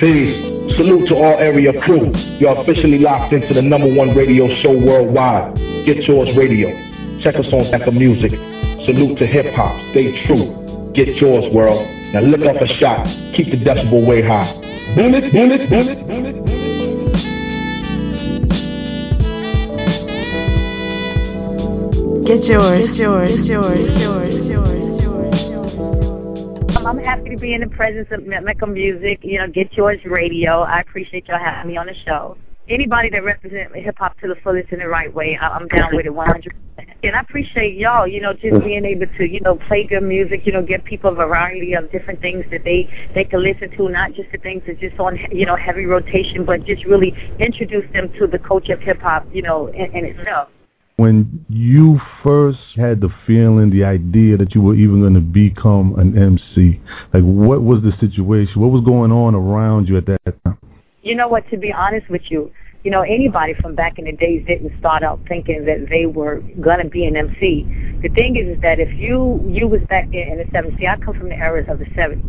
Peace. Salute to all area crew. You're officially locked into the number one radio show worldwide. Get Yours Radio. Check us on Mecca Music. Salute to hip hop. Stay true. Get yours, world. Now look off a shot. Keep the decibel way high. Bullet, bullet, bullet, bullet, bullet. Get yours, get yours, yours, yours, yours, yours. I'm happy to be in the presence of Mecca Music. You know, Get Yours Radio. I appreciate y'all having me on the show. Anybody that represents hip hop to the fullest in the right way, I'm down with it 100. And I appreciate y'all, you know, just being able to, you know, play good music, you know, give people a variety of different things that they they can listen to, not just the things that just on, you know, heavy rotation, but just really introduce them to the culture of hip hop, you know, in, in itself when you first had the feeling, the idea that you were even going to become an MC, like what was the situation? What was going on around you at that time? You know what? To be honest with you, you know anybody from back in the days didn't start out thinking that they were to be an MC. The thing is, is that if you you was back there in the 70s, see, I come from the eras of the 70s.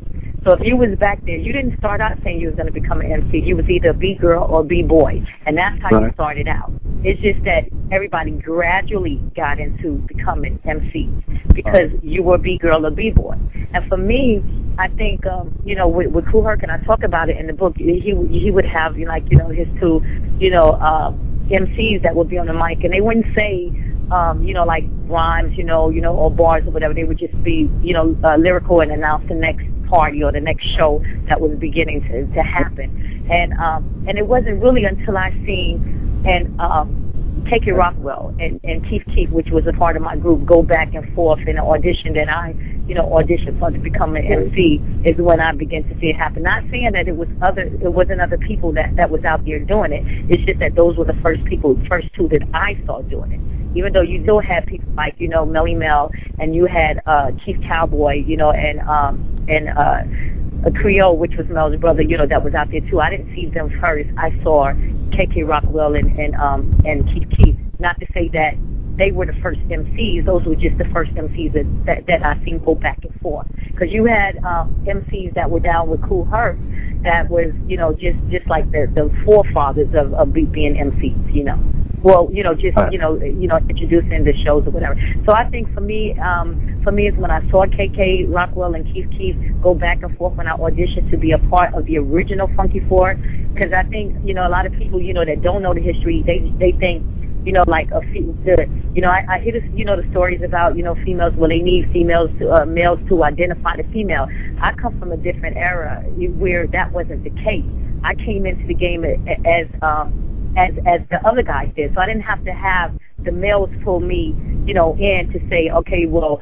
So if you was back there, you didn't start out saying you was going to become an MC. You was either a B girl or B boy, and that's how right. you started out. It's just that everybody gradually got into becoming MCs because you were B girl or B boy. And for me, I think um, you know with, with Herc, and I talk about it in the book. He he would have like you know his two you know uh, MCs that would be on the mic, and they wouldn't say um, you know, like rhymes, you know, you know, or bars or whatever. They would just be, you know, uh, lyrical and announce the next party or the next show that was beginning to, to happen. And um, and it wasn't really until I seen and um, KK Rockwell and, and Keith Keith, which was a part of my group, go back and forth in an audition that I, you know, auditioned for to become an MC is when I began to see it happen. Not saying that it was other, it wasn't other people that that was out there doing it. It's just that those were the first people, first two that I saw doing it even though you still had people like you know Melle Mel and you had uh Keef Cowboy, you know, and um and uh a Creole, which was Mel's brother, you know, that was out there too. I didn't see them first. I saw KK Rockwell and and um and Keith Keith. Not to say that they were the first MCs; those were just the first MCs that that, that I seen go back and forth. Because you had um, MCs that were down with Kool Herc, that was you know just just like the the forefathers of of being MCs, you know well, you know, just you know, you know, introducing the shows or whatever. So I think for me, um, for me is when I saw KK Rockwell and Keith Keith go back and forth when I auditioned to be a part of the original Funky Four, because I think you know a lot of people you know that don't know the history, they they think you know, like a the, you know, I, I hear this, you know, the stories about, you know, females, well, they need females, to, uh, males to identify the female. I come from a different era where that wasn't the case. I came into the game as, um, as as the other guys did. So I didn't have to have the males pull me, you know, in to say, okay, well,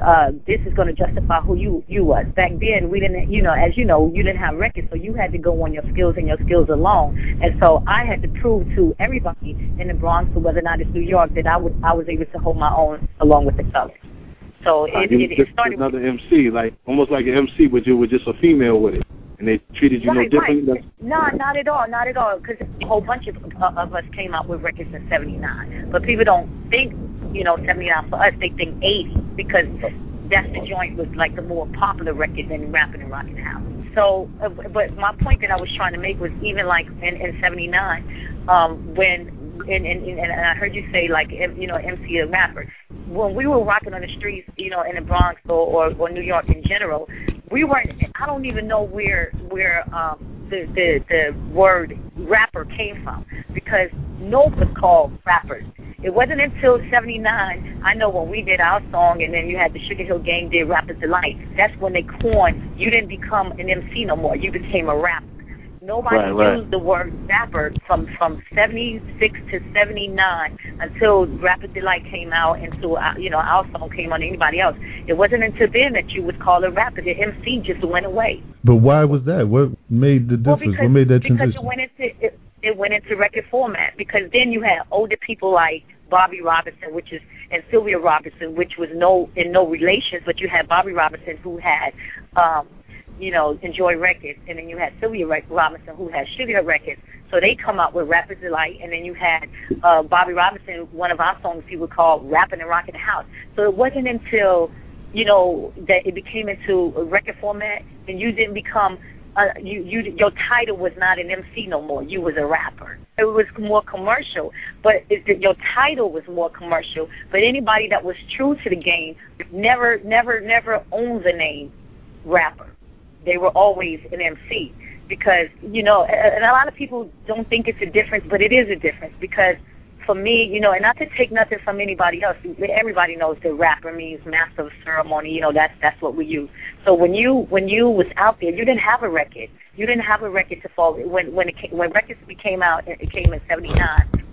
uh, this is going to justify who you you was. Back then, we didn't, you know, as you know, you didn't have records, so you had to go on your skills and your skills alone. And so I had to prove to everybody in the Bronx, or whether or not it's New York, that I would I was able to hold my own along with the fellas. So it, uh, it, it started another MC, like almost like an MC, but you were just a female with it and they treated you right, no different? Right. No, not at all, not at all. Because a whole bunch of uh, of us came out with records in '79, but people don't think, you know, '79 for us. They think '80 because that's the joint was like the more popular record than rapping and rocking house. So, uh, but my point that I was trying to make was even like in in '79, um, when and, and and I heard you say like you know MC a rapper. When we were rocking on the streets, you know, in the Bronx or or, or New York in general, we weren't. I don't even know where where um, the the the word rapper came from because no one was called rappers. It wasn't until '79. I know when we did our song, and then you had the Sugar Hill Gang did Rappers Delight. That's when they coined. You didn't become an MC no more. You became a rapper. Nobody right, right. used the word rapper from from 76 to 79 until Rappers Delight came out and so uh, you know our song came on anybody else. It wasn't until then that you would call it rapper. The MC just went away. But why was that? What made the difference? Well, because, what made that because transition? Because it went into it, went into record format. Because then you had older people like Bobby Robinson, which is and Sylvia Robinson, which was no in no relations, but you had Bobby Robinson who had um you know, Enjoy Records, and then you had Sylvia Robinson who had Sugar Records. So they come out with Rappers Delight, and then you had uh, Bobby Robinson, one of our songs he would call Rapping and Rocking the House. So it wasn't until, you know, that it became into a record format, and you didn't become uh, you you your title was not an MC no more. You was a rapper. It was more commercial, but it, your title was more commercial. But anybody that was true to the game never never never owns the name rapper. They were always an MC because you know, and a lot of people don't think it's a difference, but it is a difference because for me, you know, and not to take nothing from anybody else. Everybody knows that rapper means master of ceremony. You know, that's that's what we use. So when you when you was out there, you didn't have a record. You didn't have a record to fall. When when it came, when records came out, it came in '79.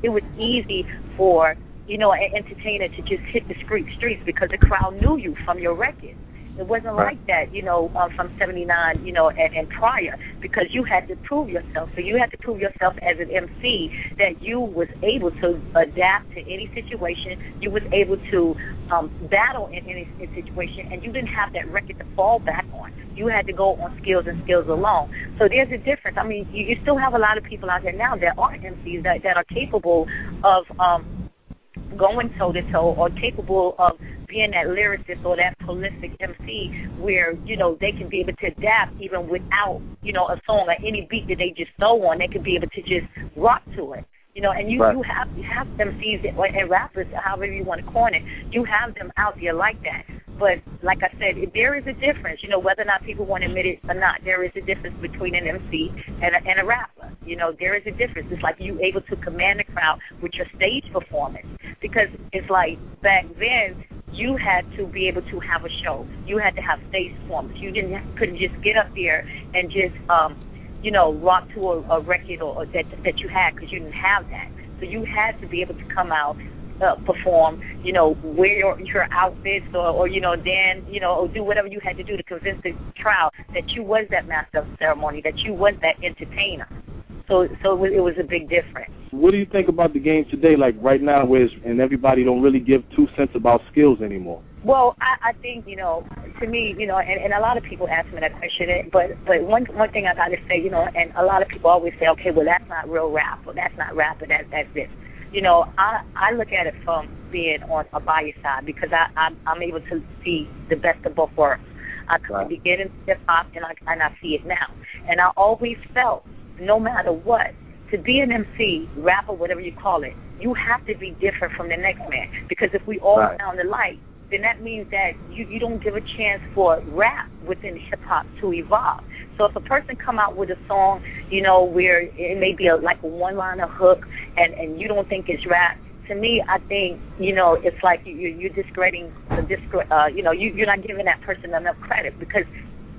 It was easy for you know an entertainer to just hit the street streets because the crowd knew you from your record. It wasn't right. like that, you know, um, from 79, you know, and, and prior, because you had to prove yourself. So you had to prove yourself as an MC that you was able to adapt to any situation. You was able to um, battle in any situation, and you didn't have that record to fall back on. You had to go on skills and skills alone. So there's a difference. I mean, you, you still have a lot of people out there now that are MCs that, that are capable of um, going toe to toe or capable of being that lyricist or that prolific MC where, you know, they can be able to adapt even without, you know, a song or any beat that they just throw on, they can be able to just rock to it. You know, and you right. you have you have MCs and rappers, however you want to coin it, you have them out there like that. But like I said, there is a difference. You know, whether or not people want to admit it or not, there is a difference between an MC and a, and a rapper. You know, there is a difference. It's like you able to command the crowd with your stage performance because it's like back then you had to be able to have a show. You had to have stage performance. You didn't couldn't just get up there and just um, you know rock to a, a record or, or that that you had because you didn't have that. So you had to be able to come out uh, perform, you know, wear your, your outfits or, or, you know, then, you know, or do whatever you had to do to convince the crowd that you was that master of ceremony, that you was that entertainer. So, so it was, it was a big difference. What do you think about the game today, like right now, where and everybody don't really give two cents about skills anymore? Well, I, I think you know, to me, you know, and, and a lot of people ask me that question. But but one one thing I got to say, you know, and a lot of people always say, okay, well that's not real rap, or that's not rap, or that that's this you know, I I look at it from being on a bias side because I I'm, I'm able to see the best of both worlds. I could right. begin in hip hop and I and I see it now, and I always felt no matter what to be an MC, rapper, whatever you call it, you have to be different from the next man because if we all right. sound alike, then that means that you you don't give a chance for rap within hip hop to evolve. So if a person come out with a song, you know, where it may be a, like a one liner hook, and and you don't think it's rap, to me, I think you know it's like you you're discrediting the discre- uh, you know you you're not giving that person enough credit because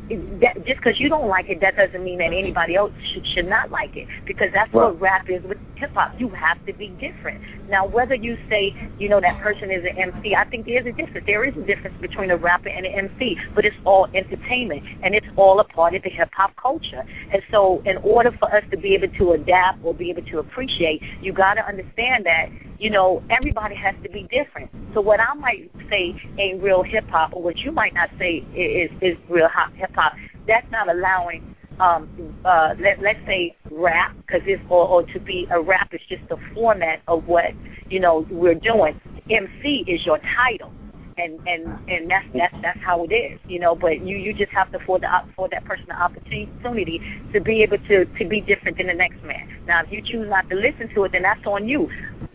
that, just because you don't like it, that doesn't mean that anybody else should, should not like it. Because that's what rap is with hip hop. You have to be different. Now, whether you say, you know, that person is an MC, I think there is a difference. There is a difference between a rapper and an MC, but it's all entertainment and it's all a part of the hip hop culture. And so, in order for us to be able to adapt or be able to appreciate, you got to understand that you know, everybody has to be different. So what I might say ain't real hip hop, or what you might not say is is real hip hop, that's not allowing um uh let let's say rap because it's or, or to be a rap is just the format of what you know we're doing. MC is your title and and and that's that's that's how it is, you know. But you you just have to afford the for that person the opportunity to be able to to be different than the next man. Now, if you choose not to listen to it, then that's on you.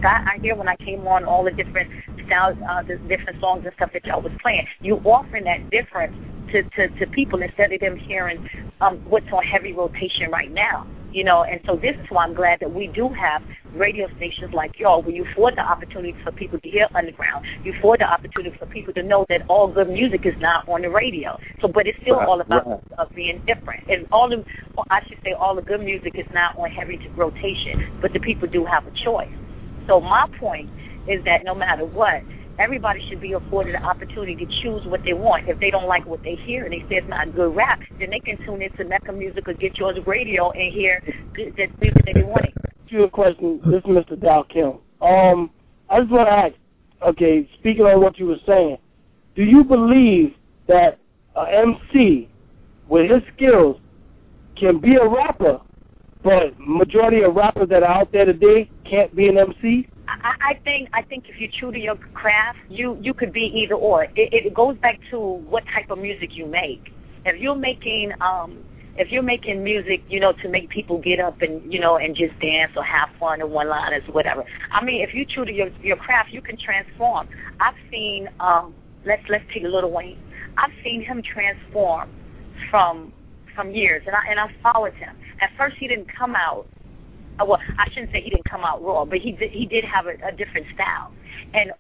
I, I hear when I came on all the different styles, uh, the different songs and stuff that y'all was playing. You offering that difference to to to people instead of them hearing um what's on heavy rotation right now you know, and so this is why I'm glad that we do have radio stations like y'all where you afford the opportunity for people to hear underground. You afford the opportunity for people to know that all good music is not on the radio. So, but it's still right, all about right. uh, being different. And all the, I should say, all the good music is not on heavy rotation, but the people do have a choice. So my point is that no matter what, everybody should be afforded the opportunity to choose what they want. If they don't like what they hear and they say it's not good rap, then they can tune into Mecca Music or Get Yours Radio and hear the, music that they want. You a question. This is Mr. Dow Kim. Um, I just want to ask. Okay, speaking on what you were saying, do you believe that an MC with his skills can be a rapper, but majority of rappers that are out there today can't be an MC? I, I think I think if you're true to your craft, you you could be either or. It, it goes back to what type of music you make. If you're making um if you're making music, you know, to make people get up and you know and just dance or have fun or one liners or whatever. I mean, if you true to your your craft, you can transform. I've seen um let's let's take Lil Wayne. I've seen him transform from from years, and I and I followed him. At first, he didn't come out. Uh, well, I shouldn't say he didn't come out raw, but he did, he did have a, a different style. And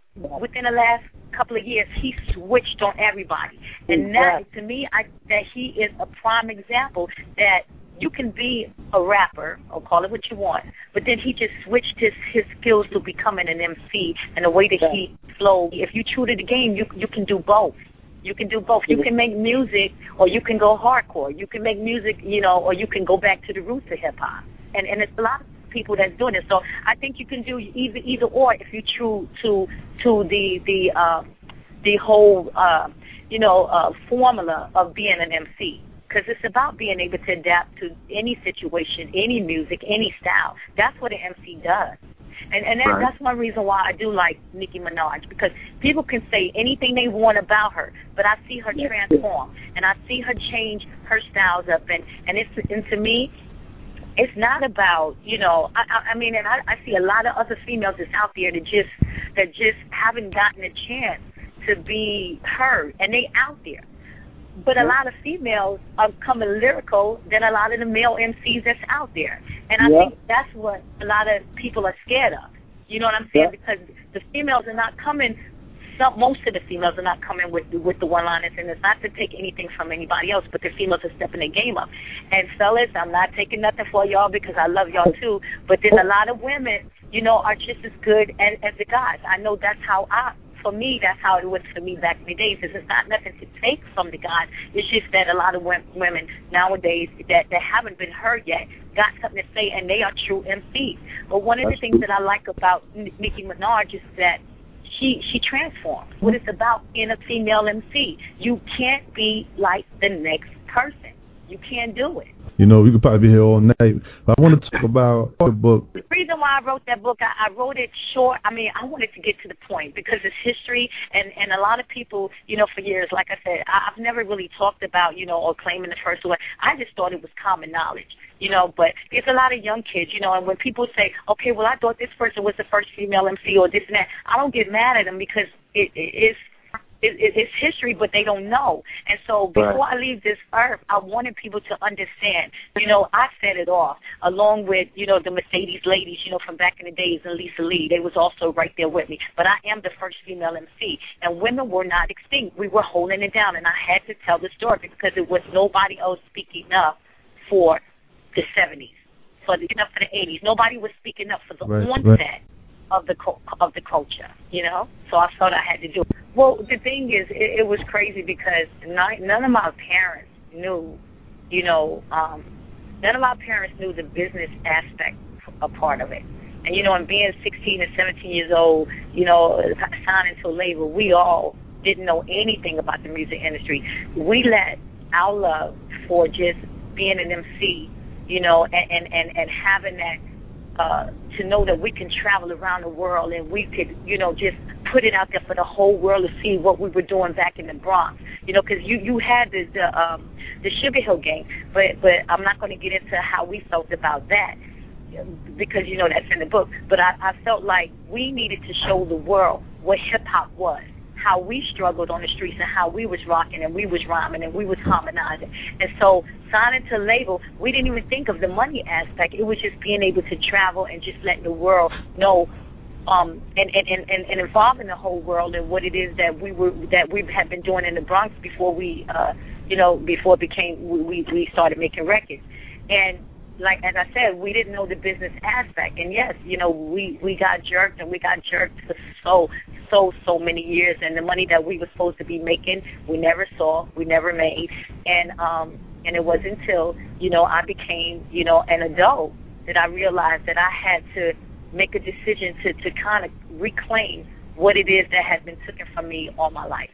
within the last couple of years, he switched on everybody. And that, to me, I that he is a prime example that you can be a rapper or call it what you want, but then he just switched his his skills to becoming an MC and the way that he flowed. If you true to the game, you you can do both. You can do both. You can make music or you can go hardcore. You can make music, you know, or you can go back to the roots of hip hop. And and it's a lot of people that's doing it. So I think you can do either either or if you true to to the the uh the whole uh you know uh formula of being an MC because it's about being able to adapt to any situation, any music, any style. That's what an MC does. And and that, Right. that's one reason why I do like Nicki Minaj because people can say anything they want about her, but I see her transform and I see her change her styles up and and it's and to me it's not about you know I I, I mean and I, I see a lot of other females that's out there that just that just haven't gotten a chance to be heard and they out there. But a lot of females are coming lyrical than a lot of the male MCs that's out there. And I Yeah. think that's what a lot of people are scared of. You know what I'm saying? Yeah. Because the females are not coming some most of the females are not coming with with the one liners and it's not to take anything from anybody else, but the females are stepping their game up. And fellas, I'm not taking nothing for y'all because I love y'all too. But then a lot of women, you know, are just as good as, as the guys. I know that's how I for me, that's how it was for me back in the days. This is not nothing to take from the guys. It's just that a lot of women nowadays that that haven't been heard yet got something to say, and they are true MCs. But one of the things true. that I like about Nicki Minaj is that she she transforms. What it's about in a female MC. You can't be like the next person. You can't do it. You know, we could probably be here all night. But I want to talk about the book. The reason why I wrote that book, I, I wrote it short. I mean, I wanted to get to the point because it's history, and and a lot of people, you know, for years, like I said, I, I've never really talked about, you know, or claiming the first one. I just thought it was common knowledge, you know. But there's a lot of young kids, you know, and when people say, okay, well, I thought this person was the first female MC or this and that, I don't get mad at them because it, it is it, it, it's history, but they don't know. And so before I leave this earth, I wanted people to understand. You know, I set it off along with you know the Mercedes ladies, you know, from back in the days, and Lisa Lee. They was also right there with me. But I am the first female MC, and women were not extinct. We were holding it down, and I had to tell the story because it was nobody else speaking up for the 70s, for the up for the 80s. Nobody was speaking up for the Right, right. Of the of the culture, you know. So I felt I had to do. it. Well, the thing is, it, it was crazy because none, none of my parents knew, you know, um, none of my parents knew the business aspect a part of it. And you know, and being 16 and 17 years old, you know, signing to label, we all didn't know anything about the music industry. We let our love for just being an MC, you know, and and and, and having that uh, to know that we can travel around the world and we could, you know, just put it out there for the whole world to see what we were doing back in the Bronx. You know, because you you had the the um, the Sugar Hill Gang, but but I'm not going to get into how we felt about that because you know that's in the book. But I, I felt like we needed to show the world what hip hop was, how we struggled on the streets, and how we was rocking and we was rhyming and we was harmonizing. And so signing to label, we didn't even think of the money aspect. It was just being able to travel and just letting the world know. Um, and, and, and, and, involving the whole world in what it is that we were that we had been doing in the Bronx before we, uh, you know, before it became we we started making records, and like as I said, we didn't know the business aspect. And yes, you know, we we got jerked and we got jerked so so so many years and the money that we were supposed to be making we never saw, we never made. And um and it wasn't until, you know, I became, you know, an adult that I realized that I had to make a decision to, to kind of reclaim what it is that has been taken from me all my life.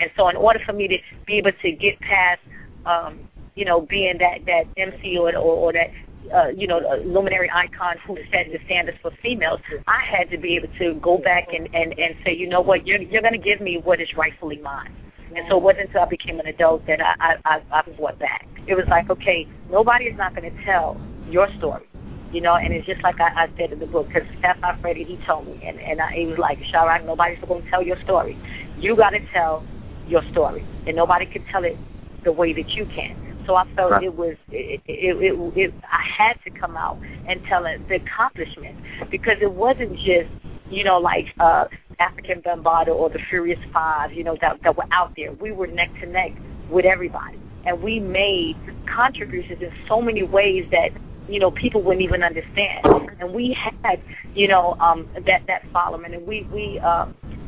And so in order for me to be able to get past um, you know, being that that MC or or, or that uh, you know luminary icon who set the standards for females, I had to be able to go back and and and say, you know what, you're you're going to give me what is rightfully mine. And so it wasn't until I became an adult that I I I, fought back. it was like, okay, nobody is not going to tell your story. You know, and it's just like I, I said in the book, because Fab Five Freddy, he told me, and, and I, he was like, Sha-Rock, nobody's going to tell your story. You got to tell your story, and nobody can tell it the way that you can. So I felt right. it was it, it, it, it I had to come out and tell it the accomplishment because it wasn't just you know like uh Afrika Bambaataa or the Furious Five you know that that were out there. We were neck to neck with everybody, and we made contributions in so many ways that you know people wouldn't even understand. And we had you know um that that following, and we we uh,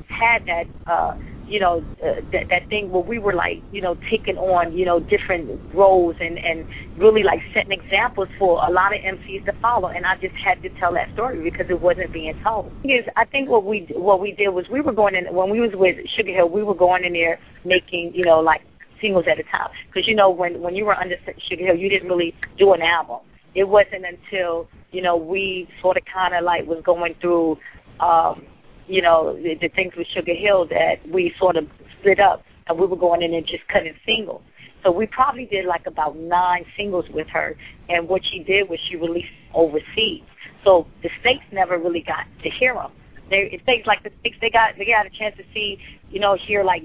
had that. uh you know uh, that that thing where we were like you know taking on you know different roles and and really like setting examples for a lot of MCs to follow and I just had to tell that story because it wasn't being told. Is I think what we what we did was we were going in when we was with Sugar Hill we were going in there making you know like singles at a time because you know when when you were under Sugar Hill you didn't really do an album. It wasn't until you know we sort of kind of like was going through um you know, the, the things with Sugar Hill that we sort of split up and we were going in and just cutting singles. So we probably did like about nine singles with her, and what she did was she released overseas. So the states never really got to hear them. They it states like the states they got they got a chance to see you know hear like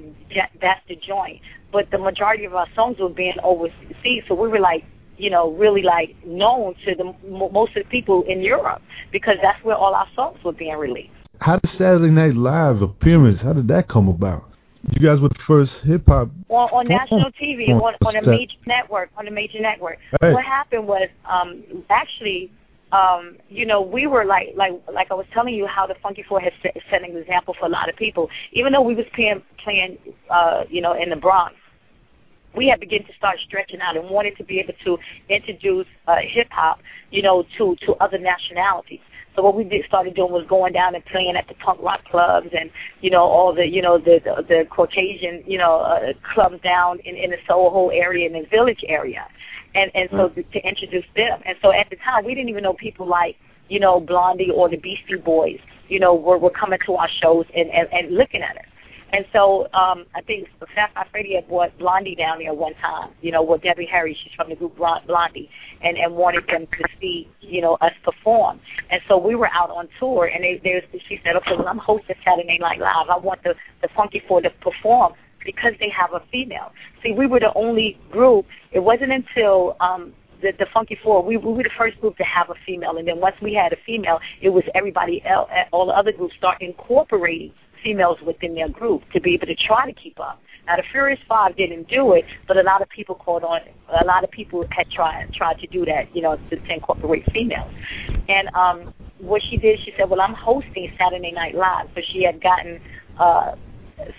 that's the joint, but the majority of our songs were being overseas. So we were like you know really like known to the most of the people in Europe because that's where all our songs were being released how did Saturday Night Live appearance? How did that come about? You guys were the first hip hop on, on national TV on, on a major network on a major network. Hey. What happened was um actually um, you know, we were like, like, like I was telling you how the Funky Four has set, set an example for a lot of people. Even though we was playing, playing, uh, you know, in the Bronx, we had begun to start stretching out and wanted to be able to introduce uh, hip hop, you know, to to other nationalities. So what we did started doing was going down and playing at the punk rock clubs and you know all the you know the the, the Caucasian you know uh, clubs down in in the Soho area and the Village area, and and so mm. to, to introduce them. And so at the time we didn't even know people like you know Blondie or the Beastie Boys you know were were coming to our shows and and, and looking at us. And so um, I think Fab Five Freddy had brought Blondie down there one time, you know, with Debbie Harry, she's from the group Blondie, and, and wanted them to see, you know, us perform. And so we were out on tour, and they, they, she said, okay, well, I'm hosting Saturday Night Live. I want the, the Funky Four to perform because they have a female. See, we were the only group. It wasn't until um, the, the Funky Four, we, we were the first group to have a female, and then once we had a female, it was everybody else, all the other groups start incorporating females within their group to be able to try to keep up. Now the Furious Five didn't do it, but a lot of people caught on. A lot of people had tried tried to do that, you know, to, to incorporate females. And um, what she did, she said, "Well, I'm hosting Saturday Night Live," so she had gotten uh,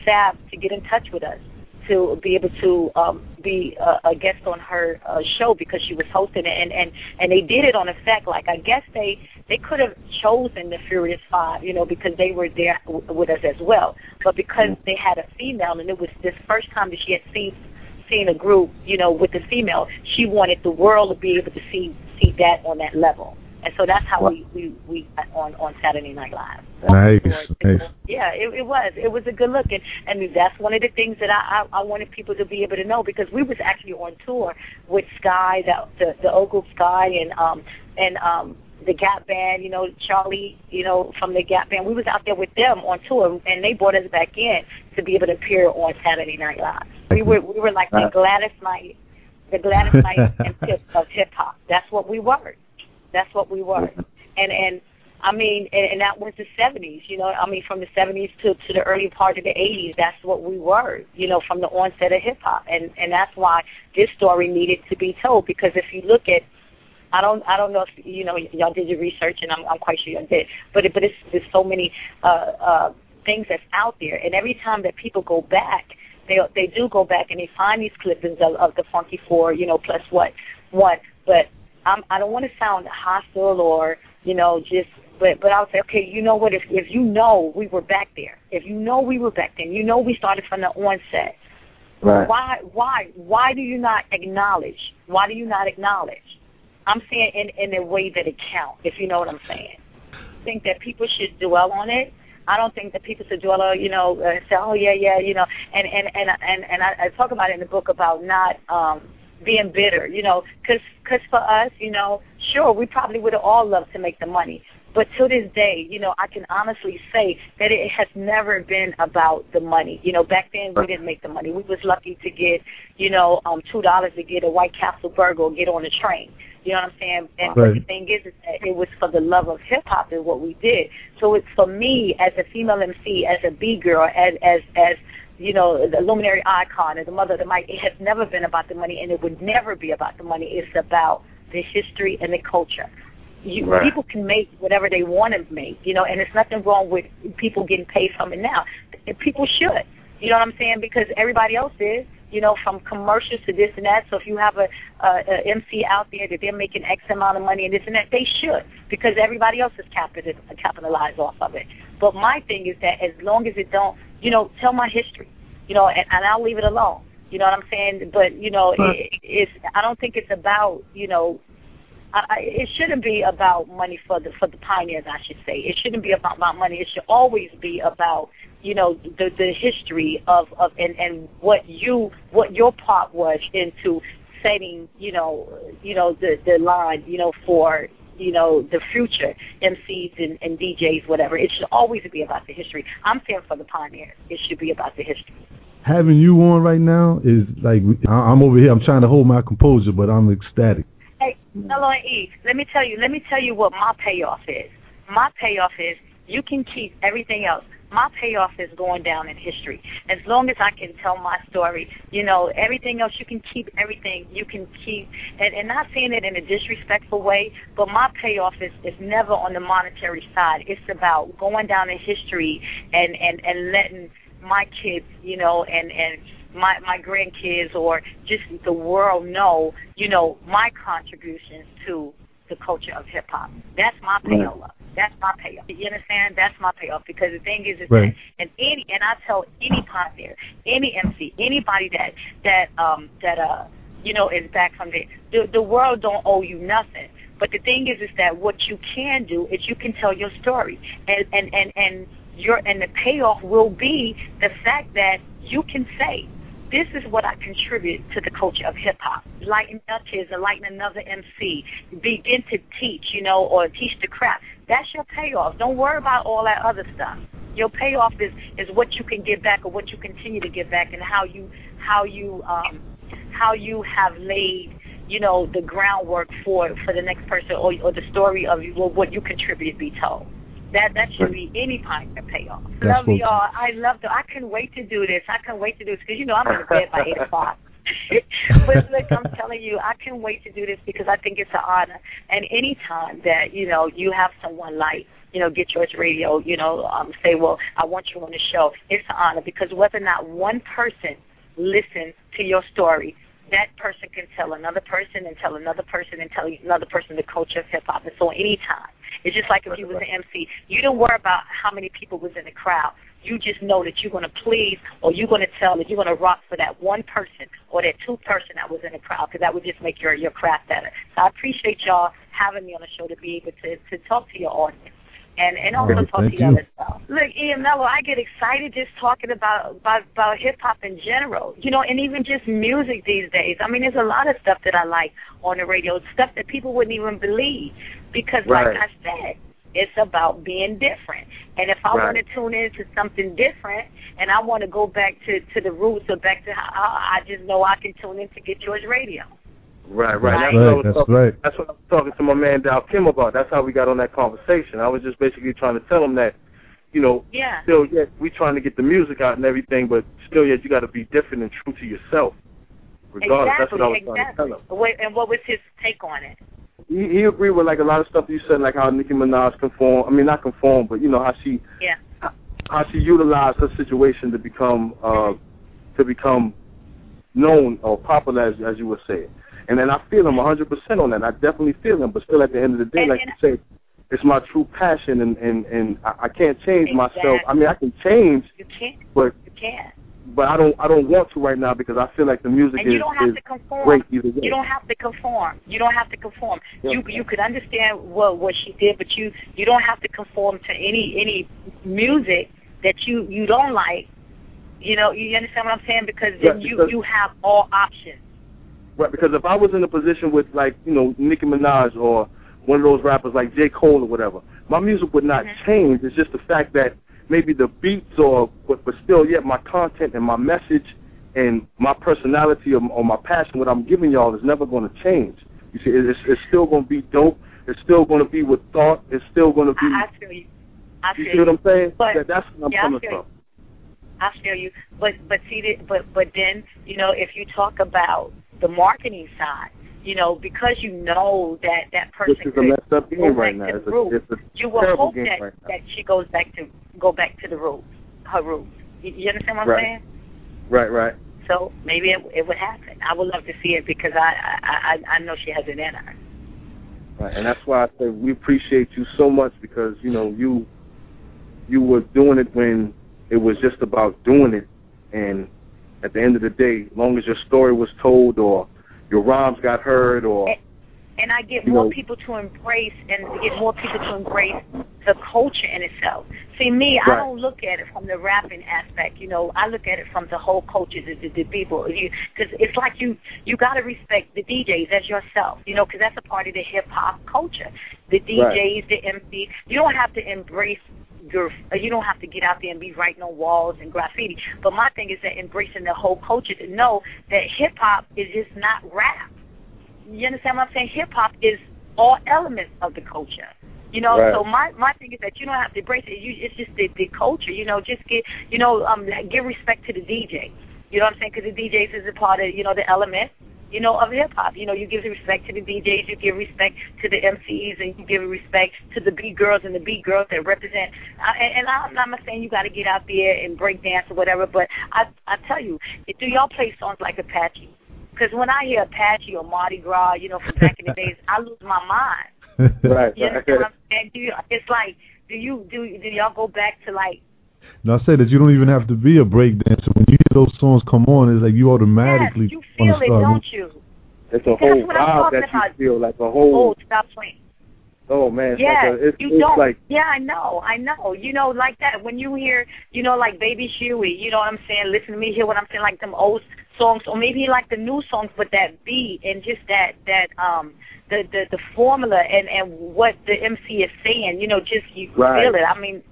Sav to get in touch with us to be able to um, be a, a guest on her uh, show because she was hosting it, and and and they did it on effect. Like I guess they they could have chosen the Furious Five, you know, because they were there w- with us as well. But because they had a female, and it was this first time that she had seen seen a group, you know, with the female, she wanted the world to be able to see see that on that level. And so that's how we we we got on on Saturday Night Live. Nice, nice. Yeah, it, it was. It was a good look, and and that's one of the things that I, I I wanted people to be able to know because we was actually on tour with Sky, the the, the old group Sky, and um and um the Gap Band, you know, Charlie, you know, from the Gap Band. We was out there with them on tour, and they brought us back in to be able to appear on Saturday Night Live. We were we were like the Gladys Knight, the Gladys Knight of hip hop. That's what we were. That's what we were. And and I mean, and, and that was the '70s. You know, I mean, from the '70s to to the early part of the '80s, that's what we were. You know, from the onset of hip hop, and and that's why this story needed to be told. Because if you look at I don't I don't know if you know y'all did your research and I'm I'm quite sure y'all did, but it, but it's there's so many uh uh things that's out there, and every time that people go back, they they do go back and they find these clippings of, of the Funky Four, you know, plus what what, but I'm, I don't want to sound hostile or you know just but but I'll say okay you know what if if you know we were back there if you know we were back then you know we started from the onset. Right. why why why do you not acknowledge why do you not acknowledge? I'm saying in in a way that it counts if you know what I'm saying. I think that people should dwell on it. I don't think that people should dwell on you know uh, say oh yeah yeah you know and and and and and I, I talk about it in the book about not um being bitter, you know, because cause for us, you know, sure, we probably would have all loved to make the money. But to this day, you know, I can honestly say that it has never been about the money. You know, back then we didn't make the money. We was lucky to get, you know, um two dollars to get a White Castle burger or get on a train. You know what I'm saying? And right. the thing is, is that it was for the love of hip hop is what we did. So it's for me as a female MC, as a B girl, as as as you know, the luminary icon, as the mother of the mic. It has never been about the money, and it would never be about the money. It's about the history and the culture. You, Right. People can make whatever they want to make, you know, and there's nothing wrong with people getting paid from it now. People should, you know what I'm saying? Because everybody else is, you know, from commercials to this and that. So if you have a, a, a MC out there that they're making X amount of money and this and that, they should because everybody else is capital capitalized off of it. But my thing is that as long as it don't, you know, tell my history, you know, and, and I'll leave it alone. You know what I'm saying? But you know, it, it's I don't think it's about you know I, it shouldn't be about money for the for the pioneers, I should say. It shouldn't be about, about money. It should always be about you know the the history of of and and what you what your part was into setting you know you know the the line you know for you know the future MCs and, and DJs whatever. It should always be about the history. I'm saying for the pioneers, it should be about the history. Having you on right now is like I'm over here. I'm trying to hold my composure, but I'm ecstatic. Hey, hello, E. Let me tell you. Let me tell you what my payoff is. My payoff is you can keep everything else. My payoff is going down in history. As long as I can tell my story, you know, everything else you can keep everything. You can keep, and, and not saying it in a disrespectful way, but my payoff is is never on the monetary side. It's about going down in history and and and letting my kids, you know, and and my my grandkids or just the world know, you know, my contributions to the culture of hip hop. That's my payoff. That's my payoff. You understand? That's my payoff because the thing is, is Right. that and any and I tell any pioneer, any MC, anybody that that um that uh you know is back from there, the the world don't owe you nothing. But the thing is, is that what you can do is you can tell your story, and and and and your and the payoff will be the fact that you can say, this is what I contribute to the culture of hip hop. Lighten up kids and lighten another MC. Begin to teach, you know, or teach the craft. That's your payoff. Don't worry about all that other stuff. Your payoff is is what you can give back or what you continue to give back and how you how you um how you have laid you know the groundwork for for the next person or or the story of what you contribute be told. That that should be any pioneer payoff. That's love what- y'all. I love the. I can wait to do this. I can wait to do this because you know I'm in bed by eight o'clock. but look, I'm telling you, I can't wait to do this because I think it's an honor. And any time that you know you have someone like you know Get Yours Radio, you know, um, say, well, I want you on the show. It's an honor because whether or not one person listens to your story, that person can tell another person and tell another person and tell another person the culture of hip hop. And so anytime. It's just like if you was an MC, you don't worry about how many people was in the crowd. You just know that you're going to please or you're going to tell that you're going to rock for that one person or that two person that was in the crowd because that would just make your your craft better. So I appreciate y'all having me on the show to be able to to talk to your audience and and also Right, talk to you. other stuff. Look, Ian Mello, I get excited just talking about about, about hip hop in general, you know, and even just music these days. I mean, there's a lot of stuff that I like on the radio, stuff that people wouldn't even believe, because Right. like I said, it's about being different. And if I Right. want to tune into something different, and I want to go back to to the roots or back to how I just know I can tune in to Get Yours Radio. Right, right. Right. That's, what I Right, was that's talking, right. That's what I was talking to my man Dal Kim about. That's how we got on that conversation. I was just basically trying to tell him that, you know, Yeah. still yet we trying to get the music out and everything, but still yet you got to be different and true to yourself. Regardless, exactly, that's what I was exactly. trying to tell him. Wait, and what was his take on it? He, he agreed with like a lot of stuff you said, like how Nicki Minaj conform. I mean, not conform, but you know how she Yeah. how she utilized her situation to become uh to become known or popular, as, as you would say. And then I feel him 100% on that. I definitely feel him, but still at the end of the day, And- like and- you say, it's my true passion, and and and I, I can't change myself. I mean, I can change, You can't. but You can't. but I don't I don't want to right now because I feel like the music And you don't have is to conform. great either way. You don't have to conform. You don't have to conform. Yeah. You you could understand what what she did, but you you don't have to conform to any any music that you you don't like. You know, you understand what I'm saying? Because then Yeah, you you have all options. Right, because if I was in a position with like you know Nicki Minaj or one of those rappers like J Cole or whatever, my music would not Mhm. change. It's just the fact that maybe the beats or but, but still yet my content and my message and my personality or, or my passion, what I'm giving y'all, is never going to change. You see, it's, it's still going to be dope. It's still going to be with thought. It's still going to be. I, I feel you. I feel you see what I'm saying? But- that, that's where I'm yeah, coming from. I feel you, but but see but but then you know if you talk about the marketing side, you know because you know that that person Which is a messed up game right now. It's a, it's a you will hope that right that she goes back to go back to the roots, her roots. You, you understand what I'm Right. saying? Right, right. So maybe it, it would happen. I would love to see it because I I I, I know she has it in her. Right, and that's why I say we appreciate you so much because you know you you were doing it when it was just about doing it, and at the end of the day, as long as your story was told or your rhymes got heard or And- And I get more know- people to embrace and get more people to embrace the culture in itself. See, me, I don't look at it from the rapping aspect. You know, I look at it from the whole culture, the, the, the people. Because it's like you you got to respect the DJs as yourself. You know, because that's a part of the hip hop culture. The DJs, the MC. You don't have to embrace your. You don't have to get out there and be writing on walls and graffiti. But my thing is that embracing the whole culture to know that hip hop is just not rap. You understand what I'm saying? Hip hop is all elements of the culture. You know, Right. so my my thing is that you don't have to embrace it. You it's just the the culture. You know, just get you know um give respect to the DJ. You know what I'm saying? Because the DJs is a part of you know the element. You know of hip hop. You know, you give respect to the DJs, you give respect to the MCs, and you give respect to the B girls and the B girls that represent. Uh, and, and I'm not saying you got to get out there and break dance or whatever, but I I tell you, do y'all play songs like Apache? Because when I hear Apache or Mardi Gras, you know, from back in the days, I lose my mind. right, You right. what I'm saying? Do you, it's like, do you do do y'all go back to like? Now I say that you don't even have to be a break dancer. When you hear those songs come on, it's like you automatically Yes, you feel to it, don't you? It's a whole vibe that you about. feel like a whole. Oh, stop playing. Oh man, it's Yeah, like a, it's, you it's don't. like yeah, I know, I know. You know, like that. When you hear, you know, like Baby Huey, you know what I'm saying? Listen to me, hear what I'm saying, like them old songs, or maybe like the new songs, but that beat and just that that um the the the formula and and what the MC is saying. You know, just you Right. feel it. I mean,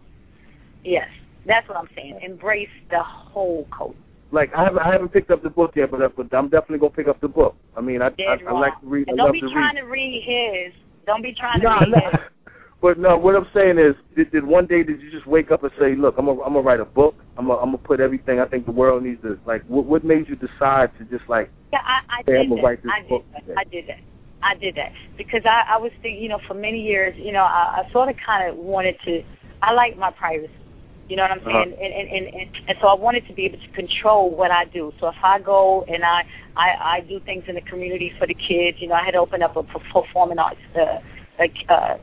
yes, that's what I'm saying. Embrace the whole culture. like I haven't I haven't picked up the book yet, but, but I'm definitely gonna pick up the book. I mean, I I, I like to read. And I don't be to trying read. to read his. Don't be trying to read nah. his. But no, what I'm saying is, did, did one day did you just wake up and say, "Look, I'm gonna I'm gonna write a book. I'm gonna I'm gonna put everything I think the world needs to like." What, what made you decide to just like? Yeah, I, I Say, did I'm gonna write this I did book that. I did that. I did that because I, I was thinking, you know, for many years, you know, I, I sort of kind of wanted to. I like my privacy. You know what I'm Uh-huh. saying? And, and, and, and and so I wanted to be able to control what I do. So if I go and I I, I do things in the community for the kids, you know, I had opened up a performing arts uh, a, uh,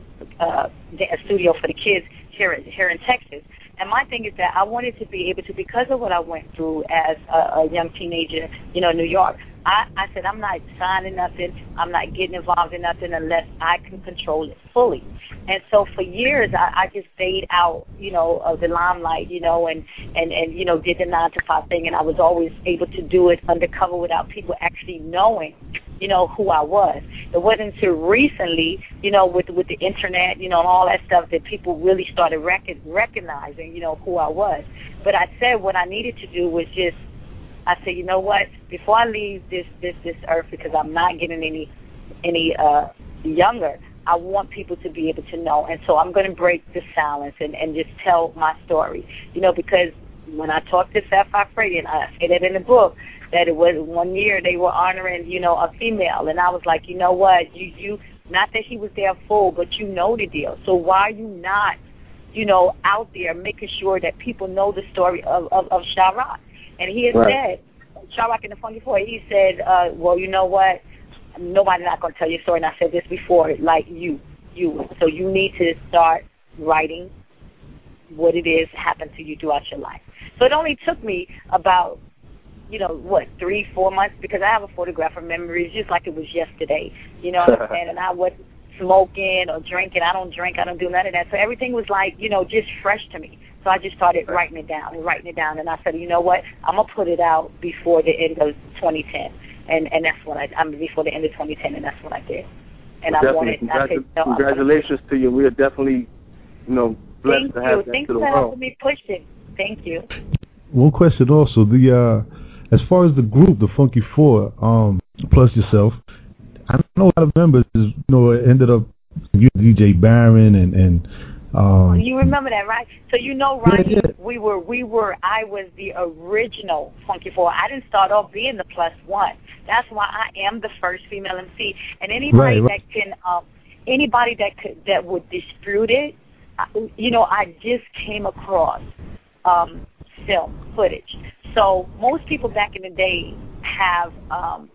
uh, a studio for the kids here in, here in Texas. And my thing is that I wanted to be able to, because of what I went through as a, a young teenager, you know, in New York. I, I said I'm not signing nothing. I'm not getting involved in nothing unless I can control it fully. And so for years, I, I just stayed out, you know, of the limelight, you know, and and and you know, did the nine to five thing, and I was always able to do it undercover without people actually knowing, you know, who I was. It wasn't until recently, you know, with with the internet, you know, and all that stuff that people really started rec- recognizing, you know, who I was. But I said what I needed to do was just I said, you know what? Before I leave this this this earth, because I'm not getting any any uh younger, I want people to be able to know, and so I'm going to break the silence and and just tell my story. You know, because when I talked to Fab Five Freddy, and I said it in the book that it was one year they were honoring, you know, a female, and I was like, you know what? You you not that he was there full, but you know the deal. So why are you not? You know, out there making sure that people know the story of of, of. And he had Right. said, Sha-Rock in the Funky Four, he said, uh, well, you know what? Nobody's not going to tell your story. And I said this before, like you, you. So you need to start writing what it is happened to you throughout your life. So it only took me about, you know, what, three, four months, because I have a photograph of memories just like it was yesterday. You know what I'm saying? And I wasn't smoking or drinking. I don't drink. I don't do none of that. So everything was like, you know, just fresh to me. So I just started writing it down and writing it down. And I said, you know what? I'm going to put it out before the end of 2010. and and that's what I I mean before the end of 2010, and that's what I did. And well, I wanted. Congratu- I said, no, congratulations to you. We are definitely, you know, blessed Thank to have you. that Thanks to the for world. helping me push it. Thank you. One question also the uh, as far as the group, the Funky Four, um, plus yourself, I don't know a lot of members. You know, it ended up you, DJ Baron and and um, You remember that, right? So you know, Yeah, right? yeah. We were, we were. I was the original Funky Four. I didn't start off being the plus one. That's why I am the first female MC. And anybody Right, right. that can, um, anybody that could that would dispute it, I, you know, I just came across um, film footage. So most people back in the day have, um,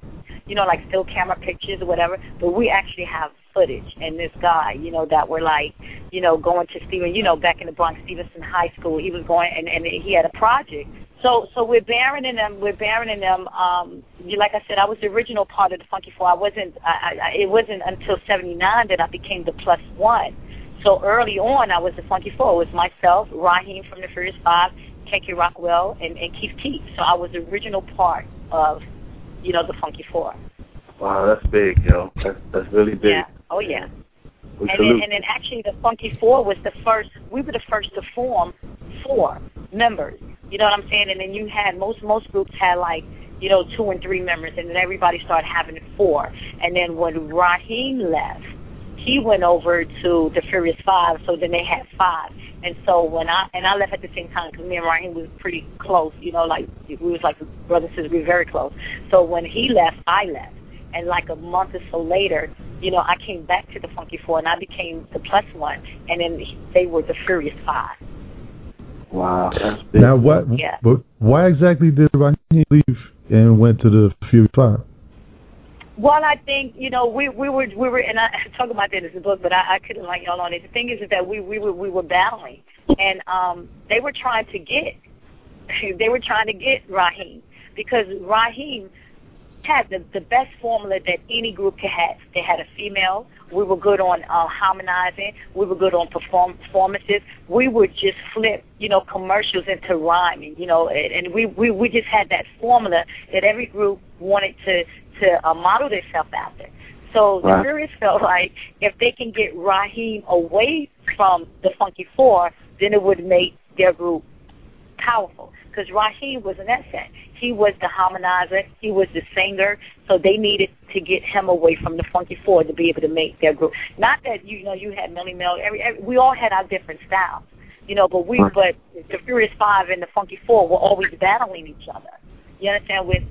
you know, like still camera pictures or whatever, but we actually have footage. And this guy, you know, that were like, you know, going to Steven, you know, back in the Bronx, Stevenson High School, he was going, and, and he had a project. So, so we're in them. We're in them. Um, like I said, I was the original part of the Funky Four. I wasn't. I, I, it wasn't until '79 that I became the plus one. So early on, I was the Funky Four. It was myself, Rahiem from the Furious Five, KK Rockwell, and, and Keith Keith. So I was the original part of, you know, the Funky Four. Wow, that's big, yo. That's that's really big. Yeah. Oh yeah. We And then, and then actually the Funky Four was the first. We were the first to form four members. You know what I'm saying? And then you had most most groups had like you know two and three members, and then everybody started having four. And then when Rahiem left, he went over to the Furious Five, so then they had five. And so when I and I left at the same time because me and Rahiem was pretty close, you know, like we was like brothers and sisters, we were very close. So when he left, I left, and like a month or so later, you know, I came back to the Funky Four and I became the plus one, and then they were the Furious Five. wow, now what? Yeah. But why exactly did Rahiem leave and went to the Furious Five? Well, I think you know we we were we were and I talk about that in the book, but I, I couldn't like y'all on it. The thing is, is that we we were we were battling, and um they were trying to get they were trying to get Rahiem because Rahiem had the the best formula that any group could have. They had a female. We were good on uh, harmonizing. We were good on perform performances. We would just flip, you know, commercials into rhyming, you know, and, and we, we we just had that formula that every group wanted to to uh, model themselves after. So the. Furious felt like if they can get Rahiem away from the Funky Four, then it would make their group powerful. Because Raheem was an asset. He was the harmonizer. He was the singer. So they needed to get him away from the Funky Four to be able to make their group. Not that you know you had Melle Mel. Every, every we all had our different styles, you know. But we, but the Furious Five and the Funky Four were always battling each other. You understand? With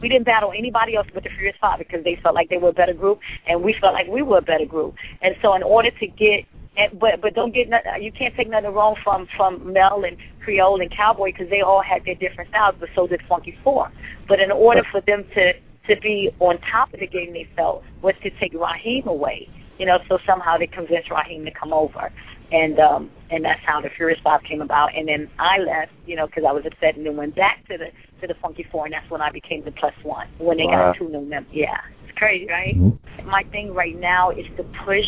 we didn't battle anybody else but the Furious Five because they felt like they were a better group, and we felt like we were a better group. And so, in order to get, and, but but don't get you can't take nothing wrong from from Mel and Creole and Cowboy because they all had their different styles, but so did Funky Four. But in order for them to to be on top of the game, they felt was to take Rahiem away. You know, so somehow they convinced Rahiem to come over, and um and that's how the Furious Five came about. And then I left, you know, because I was upset, and then went back to the to the Funky Four, and that's when I became the plus one when they Wow. got two new members. Yeah, it's crazy, right? Mhm. My thing right now is to push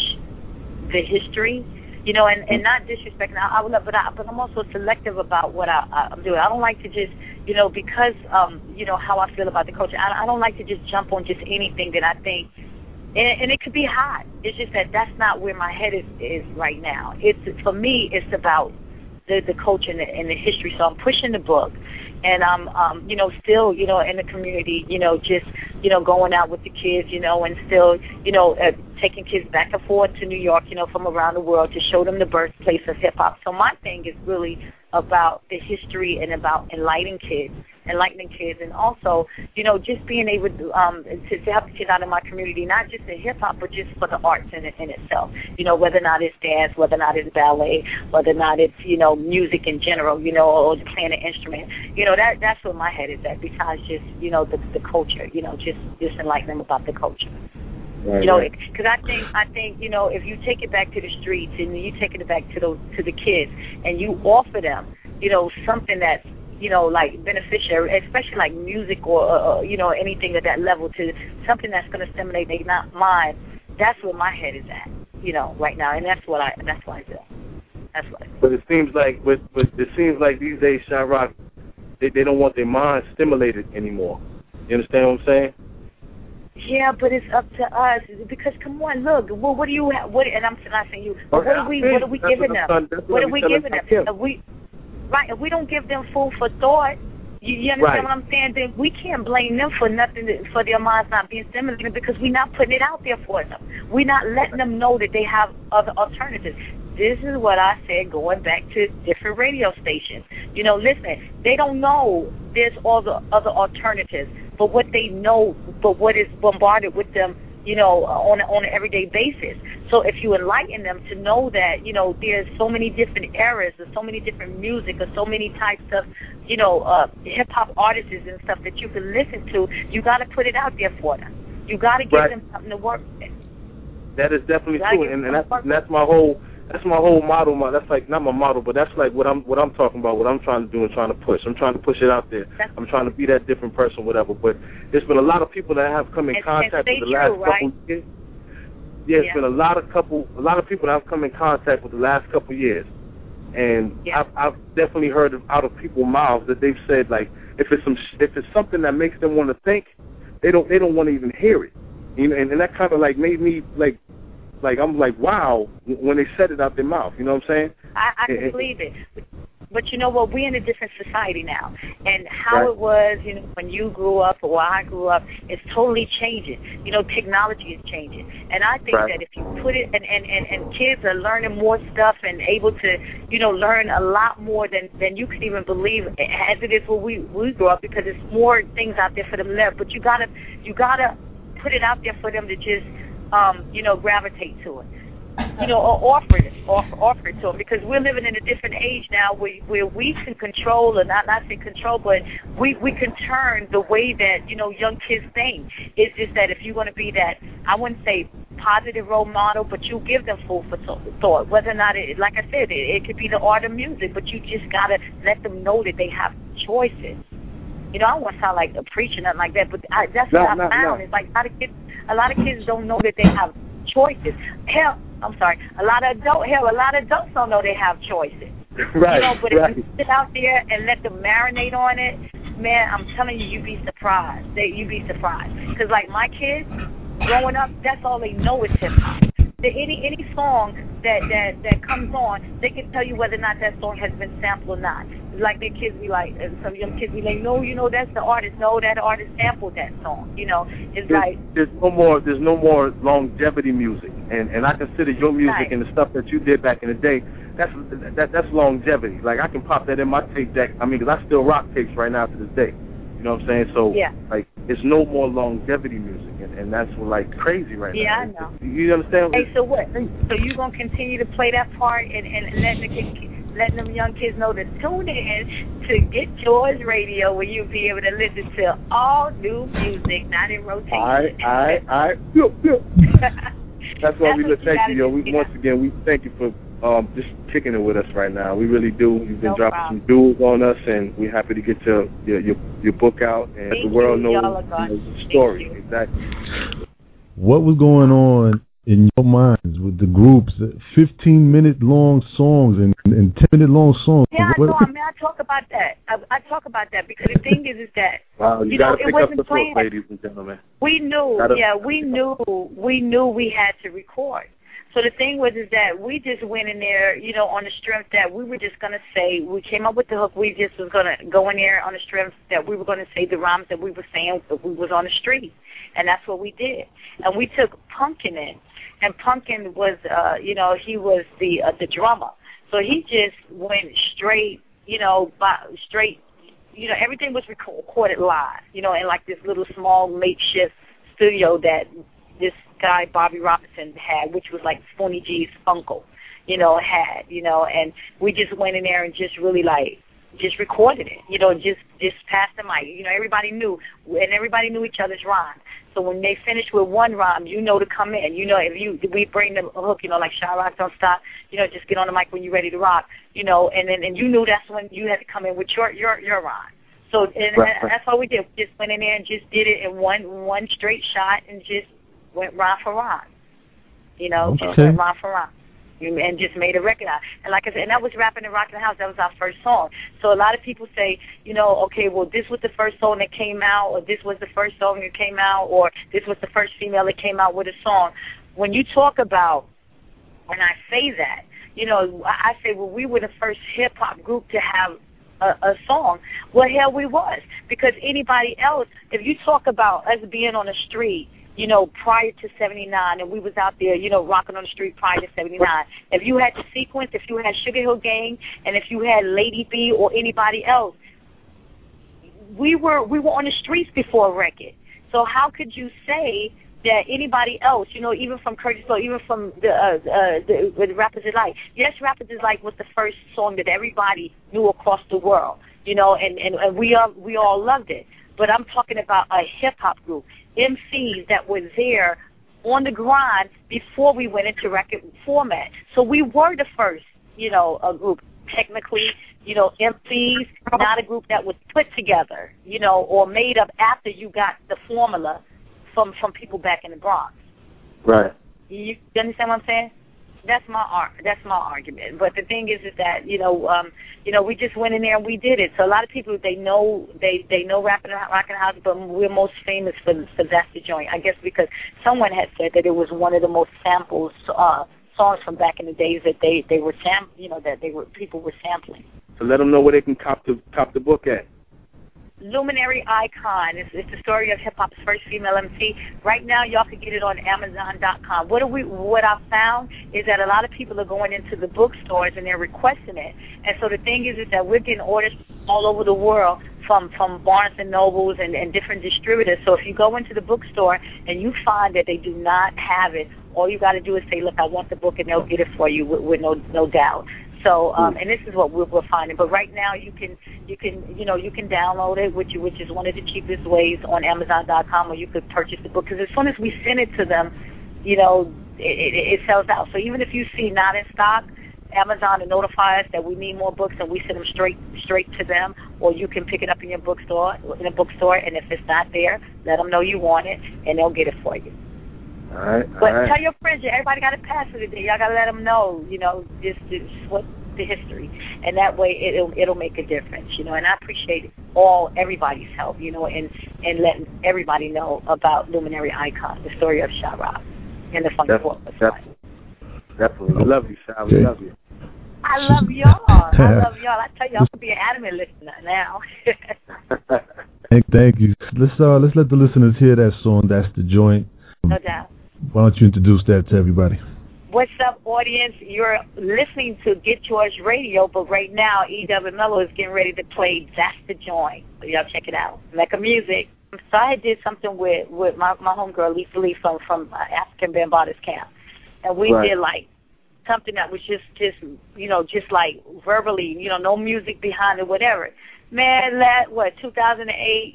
the history, you know, and and not disrespecting. I, I would, love, but I but I'm also selective about what I, I- I'm doing. I don't like to just, you know, because um, you know how I feel about the culture. I, I don't like to just jump on just anything that I think and, and it could be hot. It's just that that's not where my head is is right now. It's for me. It's about the the culture and the, and the history. So I'm pushing the book, and I'm um you know still you know in the community you know just you know going out with the kids you know and still you know uh, taking kids back and forth to New York you know from around the world to show them the birthplace of hip hop. So my thing is really about the history and about enlightening kids enlightening kids and also you know just being able to um to, to help the kids out in my community not just in hip hop but just for the arts in, in itself. You know whether or not it's dance whether or not it's ballet whether or not it's you know music in general you know or playing an instrument. You know that that's where my head is at besides just you know the the culture you know just just enlighten them about the culture. Right, you know, right. because I think I think you know if you take it back to the streets and you take it back to those to the kids and you offer them, you know, something that's you know like beneficial, especially like music or uh, uh, you know anything at that level to something that's going to stimulate their not mind. That's where my head is at, you know, right now, and that's what I that's what I do. That's what. I do. But it seems like, but, but it seems like these days, Sha-Rock, they they don't want their mind stimulated anymore. You understand what I'm saying? yeah, but it's up to us because come on, look, well, what do you? What and I'm not saying you, but what are we? What are we giving them? What are we giving them? If we right, if we don't give them food for thought, you, you understand Right. what I'm saying? Then we can't blame them for nothing for their minds not being stimulated because we're not putting it out there for them. We're not letting them know that they have other alternatives. This is what I said going back to different radio stations. You know, listen, they don't know there's all the other alternatives, but what they know, but what is bombarded with them, you know, on on an everyday basis. So if you enlighten them to know that, you know, there's so many different eras, there's so many different music, or so many types of, you know, uh, hip hop artists and stuff that you can listen to, you got to put it out there for them. You got to give Right. them something to work with. That is definitely true, and, and that's and that's my whole that's my whole model. My that's like not my model, but that's like what I'm what I'm talking about. What I'm trying to do and trying to push. I'm trying to push it out there. That's- I'm trying to be that different person, whatever. But there's been a lot of people that have come in And- and contact stay with the last true, right? couple years. Yeah, it's Yeah. been a lot of couple a lot of people that have come in contact with the last couple years, and Yeah. I've, I've definitely heard of, out of people's mouths that they've said like if it's some if it's something that makes them want to think, they don't they don't want to even hear it. You know, and, and that kind of like made me like like I'm like wow when they said it out their mouth. You know what I'm saying? I, I can eh. believe it. But, you know what? We're in a different society now, and how Right. it was, you know, when you grew up or when I grew up, it's totally changing. You know, technology is changing, and I think Right. that if you put it, and and and and kids are learning more stuff and able to, you know, learn a lot more than than you could even believe as it is when we we grew up because there's more things out there for them to learn. But you gotta you gotta put it out there for them to just, um, you know, gravitate to it you know, or offer it, offer, offer it to them because we're living in a different age now where, where we can control, or not not say control, but we we can turn the way that you know young kids think. It's just that if you're going to be that, I wouldn't say positive role model, but you give them food for thought. Whether or not it, like I said, it, it could be the art of music, but you just gotta let them know that they have choices. You know, I don't want to sound like a preacher, nothing like that, but I, that's No, what I no, found. no. It's like a lot of kids, a lot of kids don't know that they have choices. Hell, I'm sorry, a lot of adult hell, a lot of adults don't know they have choices. right. you know, but right. if you sit out there and let them marinate on it, man, I'm telling you, you'd be surprised. They, you'd be surprised. Because like my kids, growing up, that's all they know is hip hop. The, any any song that that that comes on, they can tell you whether or not that song has been sampled or not. Like their kids be like, and some young kids be like, no, you know that's the artist. No, that artist sampled that song. You know, it's There's, like there's no more there's no more longevity music, and and I consider your music Right. and the stuff that you did back in the day. That's that that's longevity. Like I can pop that in my tape deck. I mean, 'cause I still rock tapes right now to this day. You know what I'm saying? So Yeah. like, it's no more longevity music, and, and that's like crazy right Yeah, now. Yeah, I know. You understand? Hey, so what? So you gonna continue to play that part and and letting the kid, letting them young kids know to tune in to Get Yours Radio, where you'll be able to listen to all new music, not in rotation. I I I. That's why we look. Thank you, yo. We, once again, we thank you for um, just kicking it with us right now. We really do. You've been No dropping problem. some jewels on us, and we're happy to get your your your, your book out and Thank the world you. knows, Y'all are God. knows the story. Exactly. What was going on in your minds with the groups? Fifteen minute long songs and, and ten minute long songs. Yeah, I What- know. I mean, I talk about that. I, I talk about that because the thing is, is that Wow, you, You know, gotta it pick up wasn't the book, ladies and gentlemen. we knew, Gotta- yeah, we knew, we knew we had to record. So the thing was is that we just went in there, you know, on the strength that we were just gonna say we came up with the hook. We just was gonna go in there on the strength that we were gonna say the rhymes that we were saying if we was on the street, and that's what we did. And we took Pumpkin in, and Pumpkin was, uh, you know, he was the uh, the drummer. So he just went straight, you know, by, straight you know, everything was recorded live, you know, in like this little small makeshift studio that this guy Bobby Robinson had, which was like Spoonie G's uncle, you know, had, you know, and we just went in there and just really like just recorded it, you know, just just passed the mic. You know, everybody knew, and everybody knew each other's rhymes. So when they finished with one rhyme, you know to come in. You know, if you we bring the hook, you know, like Sha-Rock Don't Stop, you know, just get on the mic when you're ready to rock, you know, and then and you knew that's when you had to come in with your your your rhyme. So and Right, right. that's all we did. We just went in there and just did it in one one straight shot and just went rhyme for rhyme. You know, just Okay. went rhyme for rhyme. and just made a record out. And like I said, and that was rapping and rocking the house. That was our first song. So a lot of people say, you know, okay, well this was the first song that came out, or this was the first song that came out, or this was the first female that came out with a song. When you talk about, and I say that, you know, I say, well, we were the first hip hop group to have a, a song. Well, hell, we was because anybody else, if you talk about us being on the street you know, prior to 79, and we was out there, you know, rocking on the street prior to 79. If you had the sequence, if you had Sugar Hill Gang, and if you had Lady B or anybody else, we were we were on the streets before record. So how could you say that anybody else, you know, even from Kurtis Blow, even from the uh, uh, the, the Rappers Delight, yes, Rappers Delight was the first song that everybody knew across the world, you know, and and, and we all we all loved it. But I'm talking about a hip hop group. MCs that were there on the grind before we went into record format. So we were the first, you know, a group technically, you know, MCs, not a group that was put together, you know, or made up after you got the formula from from people back in the Bronx. Right. You, you understand what I'm saying? That's my art. That's my argument. But the thing is, is that you know, um, you know, we just went in there and we did it. So a lot of people they know they they know rapping rocking house, but we're most famous for for that's the joint. I guess because someone had said that it was one of the most samples uh, songs from back in the days that they they were sam you know that they were people were sampling. So let them know where they can cop the cop the book at. Luminary Icon. It's, it's the story of hip hop's first female MC. Right now, y'all can get it on Amazon.com. What we what I found is that a lot of people are going into the bookstores and they're requesting it. And so the thing is, is that we're getting orders all over the world from from Barnes and Nobles and, and different distributors. So if you go into the bookstore and you find that they do not have it, all you got to do is say, "Look, I want the book," and they'll get it for you with, with no no doubt. So, um, and this is what we're, we're finding. But right now, you can you can you know you can download it, which which is one of the cheapest ways on Amazon.com, or you could purchase the book. Because as soon as we send it to them, you know, it, it, it sells out. So even if you see not in stock, Amazon to notify us that we need more books, and we send them straight straight to them. Or you can pick it up in your bookstore in a bookstore, and if it's not there, let them know you want it, and they'll get it for you. All right. But all right. tell your friends, everybody got to pass it today. Y'all got to let them know, you know, just, just what the history, and that way it'll it'll make a difference, you know. And I appreciate all everybody's help, you know, and and letting everybody know about Luminary Icon, the story of Sha-Rock and the Funky Four. Definitely, definitely. Love you, Sha. We love you. I love y'all. I love y'all. I tell you, I'm be an anime listener now. thank, thank you. Let's uh let's let the listeners hear that song. That's the joint. no doubt. Why don't you introduce that to everybody? What's up, audience? You're listening to Get Yours Radio, but right now, E.W. Mello is getting ready to play That's the Joint. Y'all check it out. Mecca Music. So I did something with with my my homegirl Lisa Lee from from uh, Afrika Bambaataa's camp, and we Right. did like something that was just just you know just like verbally, you know, no music behind it, whatever. Man, that what 2008.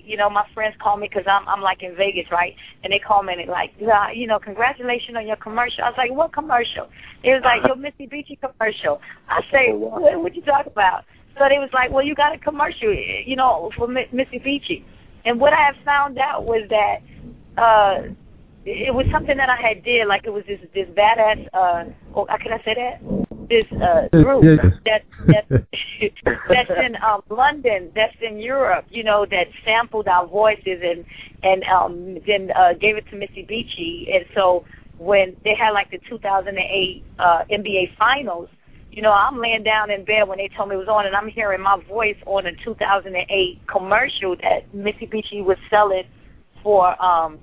You know, my friends call me because I'm I'm like in Vegas, right? And they call me and they like, yeah, you know, congratulations on your commercial. I was like, what commercial? It was like your Mitsubishi commercial. I say, what what you talk about? So they was like, well, you got a commercial, you know, for Mi- Mitsubishi. And what I have found out was that uh it was something that I had did, like it was this this badass uh oh can I say that? This uh group that that that's in um London, that's in Europe, you know, that sampled our voices and and um then uh gave it to Mitsubishi and so when they had like the 2008 uh NBA finals you know, I'm laying down in bed when they told me it was on, and I'm hearing my voice on a 2008 commercial that Mitsubishi was selling for um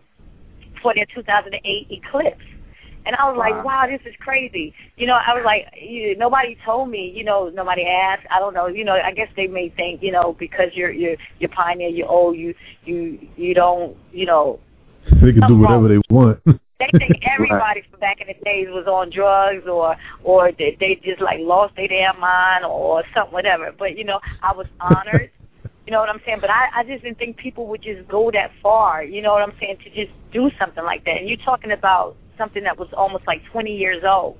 for their 2008 Eclipse. And I was like, wow, this is crazy. You know, I was like, you, nobody told me. You know, nobody asked. I don't know. You know, I guess they may think, you know, because you're you're you're pioneer, you're old, you you you don't, you know, They can do whatever they want. they think everybody from back in the days was on drugs or or they, they just like lost their damn mind or something whatever but you know i was honored you know what i'm saying but i i just didn't think people would just go that far you know what i'm saying to just do something like that and you're talking about something that was almost like 20 years old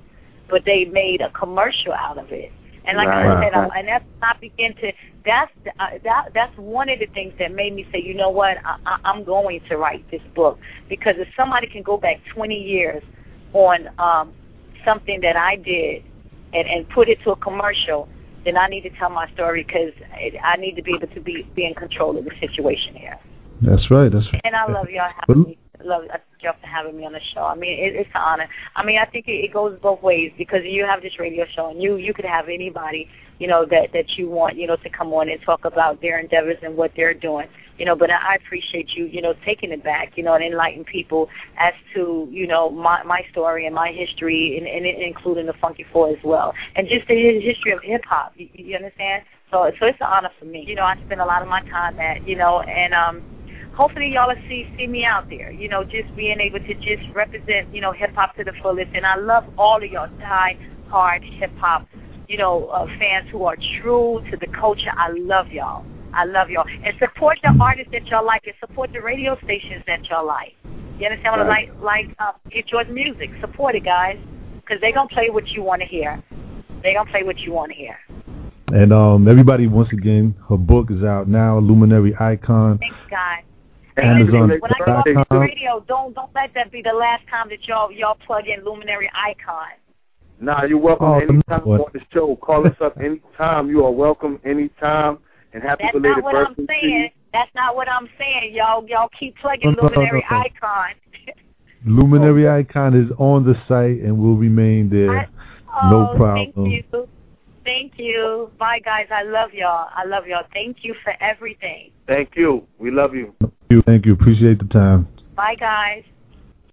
but they made a commercial out of it and like I said, I, and that's I begin to. That's uh, that. That's one of the things that made me say, you know what, I, I, I'm going to write this book because if somebody can go back 20 years on um, something that I did and and put it to a commercial, then I need to tell my story because I need to be able to be be in control of the situation here. That's right. That's right. And I love y'all having me. Love y'all for having me on the show. I mean, it, it's an honor. I mean, I think it, it goes both ways because you have this radio show, and you you could have anybody, you know, that that you want, you know, to come on and talk about their endeavors and what they're doing, you know. But I appreciate you, you know, taking it back, you know, and enlightening people as to, you know, my my story and my history, and, and including the Funky Four as well, and just the history of hip hop. You, you understand? So so it's an honor for me. You know, I spend a lot of my time at, you know, and um hopefully y'all will see see me out there. You know, just being able to just represent, you know, hip hop to the fullest. And I love all of y'all die hard hip hop, you know, uh, fans who are true to the culture. I love y'all. I love y'all. And support the artists that y'all like and support the radio stations that y'all like. You understand what right. I like? Like uh, get your music. Support it, guys, because they're gonna play what you want to hear. They're gonna play what you want to hear. And um, everybody, once again, her book is out now, Luminary Icon. Thanks, guys. Amazon. When I go off the radio, don't don't let that be the last time that y'all y'all plug in Luminary Icon. Nah, you're welcome oh, anytime no. on the show. Call us up anytime. You are welcome anytime. And happy That's belated not what I'm saying. That's not what I'm saying. Y'all y'all keep plugging no, Luminary no, Icon. Luminary Icon is on the site and will remain there. I, oh, no problem. Thank you. Bye, guys. I love y'all. I love y'all. Thank you for everything. Thank you. We love you. Thank you. Thank you. Appreciate the time. Bye, guys.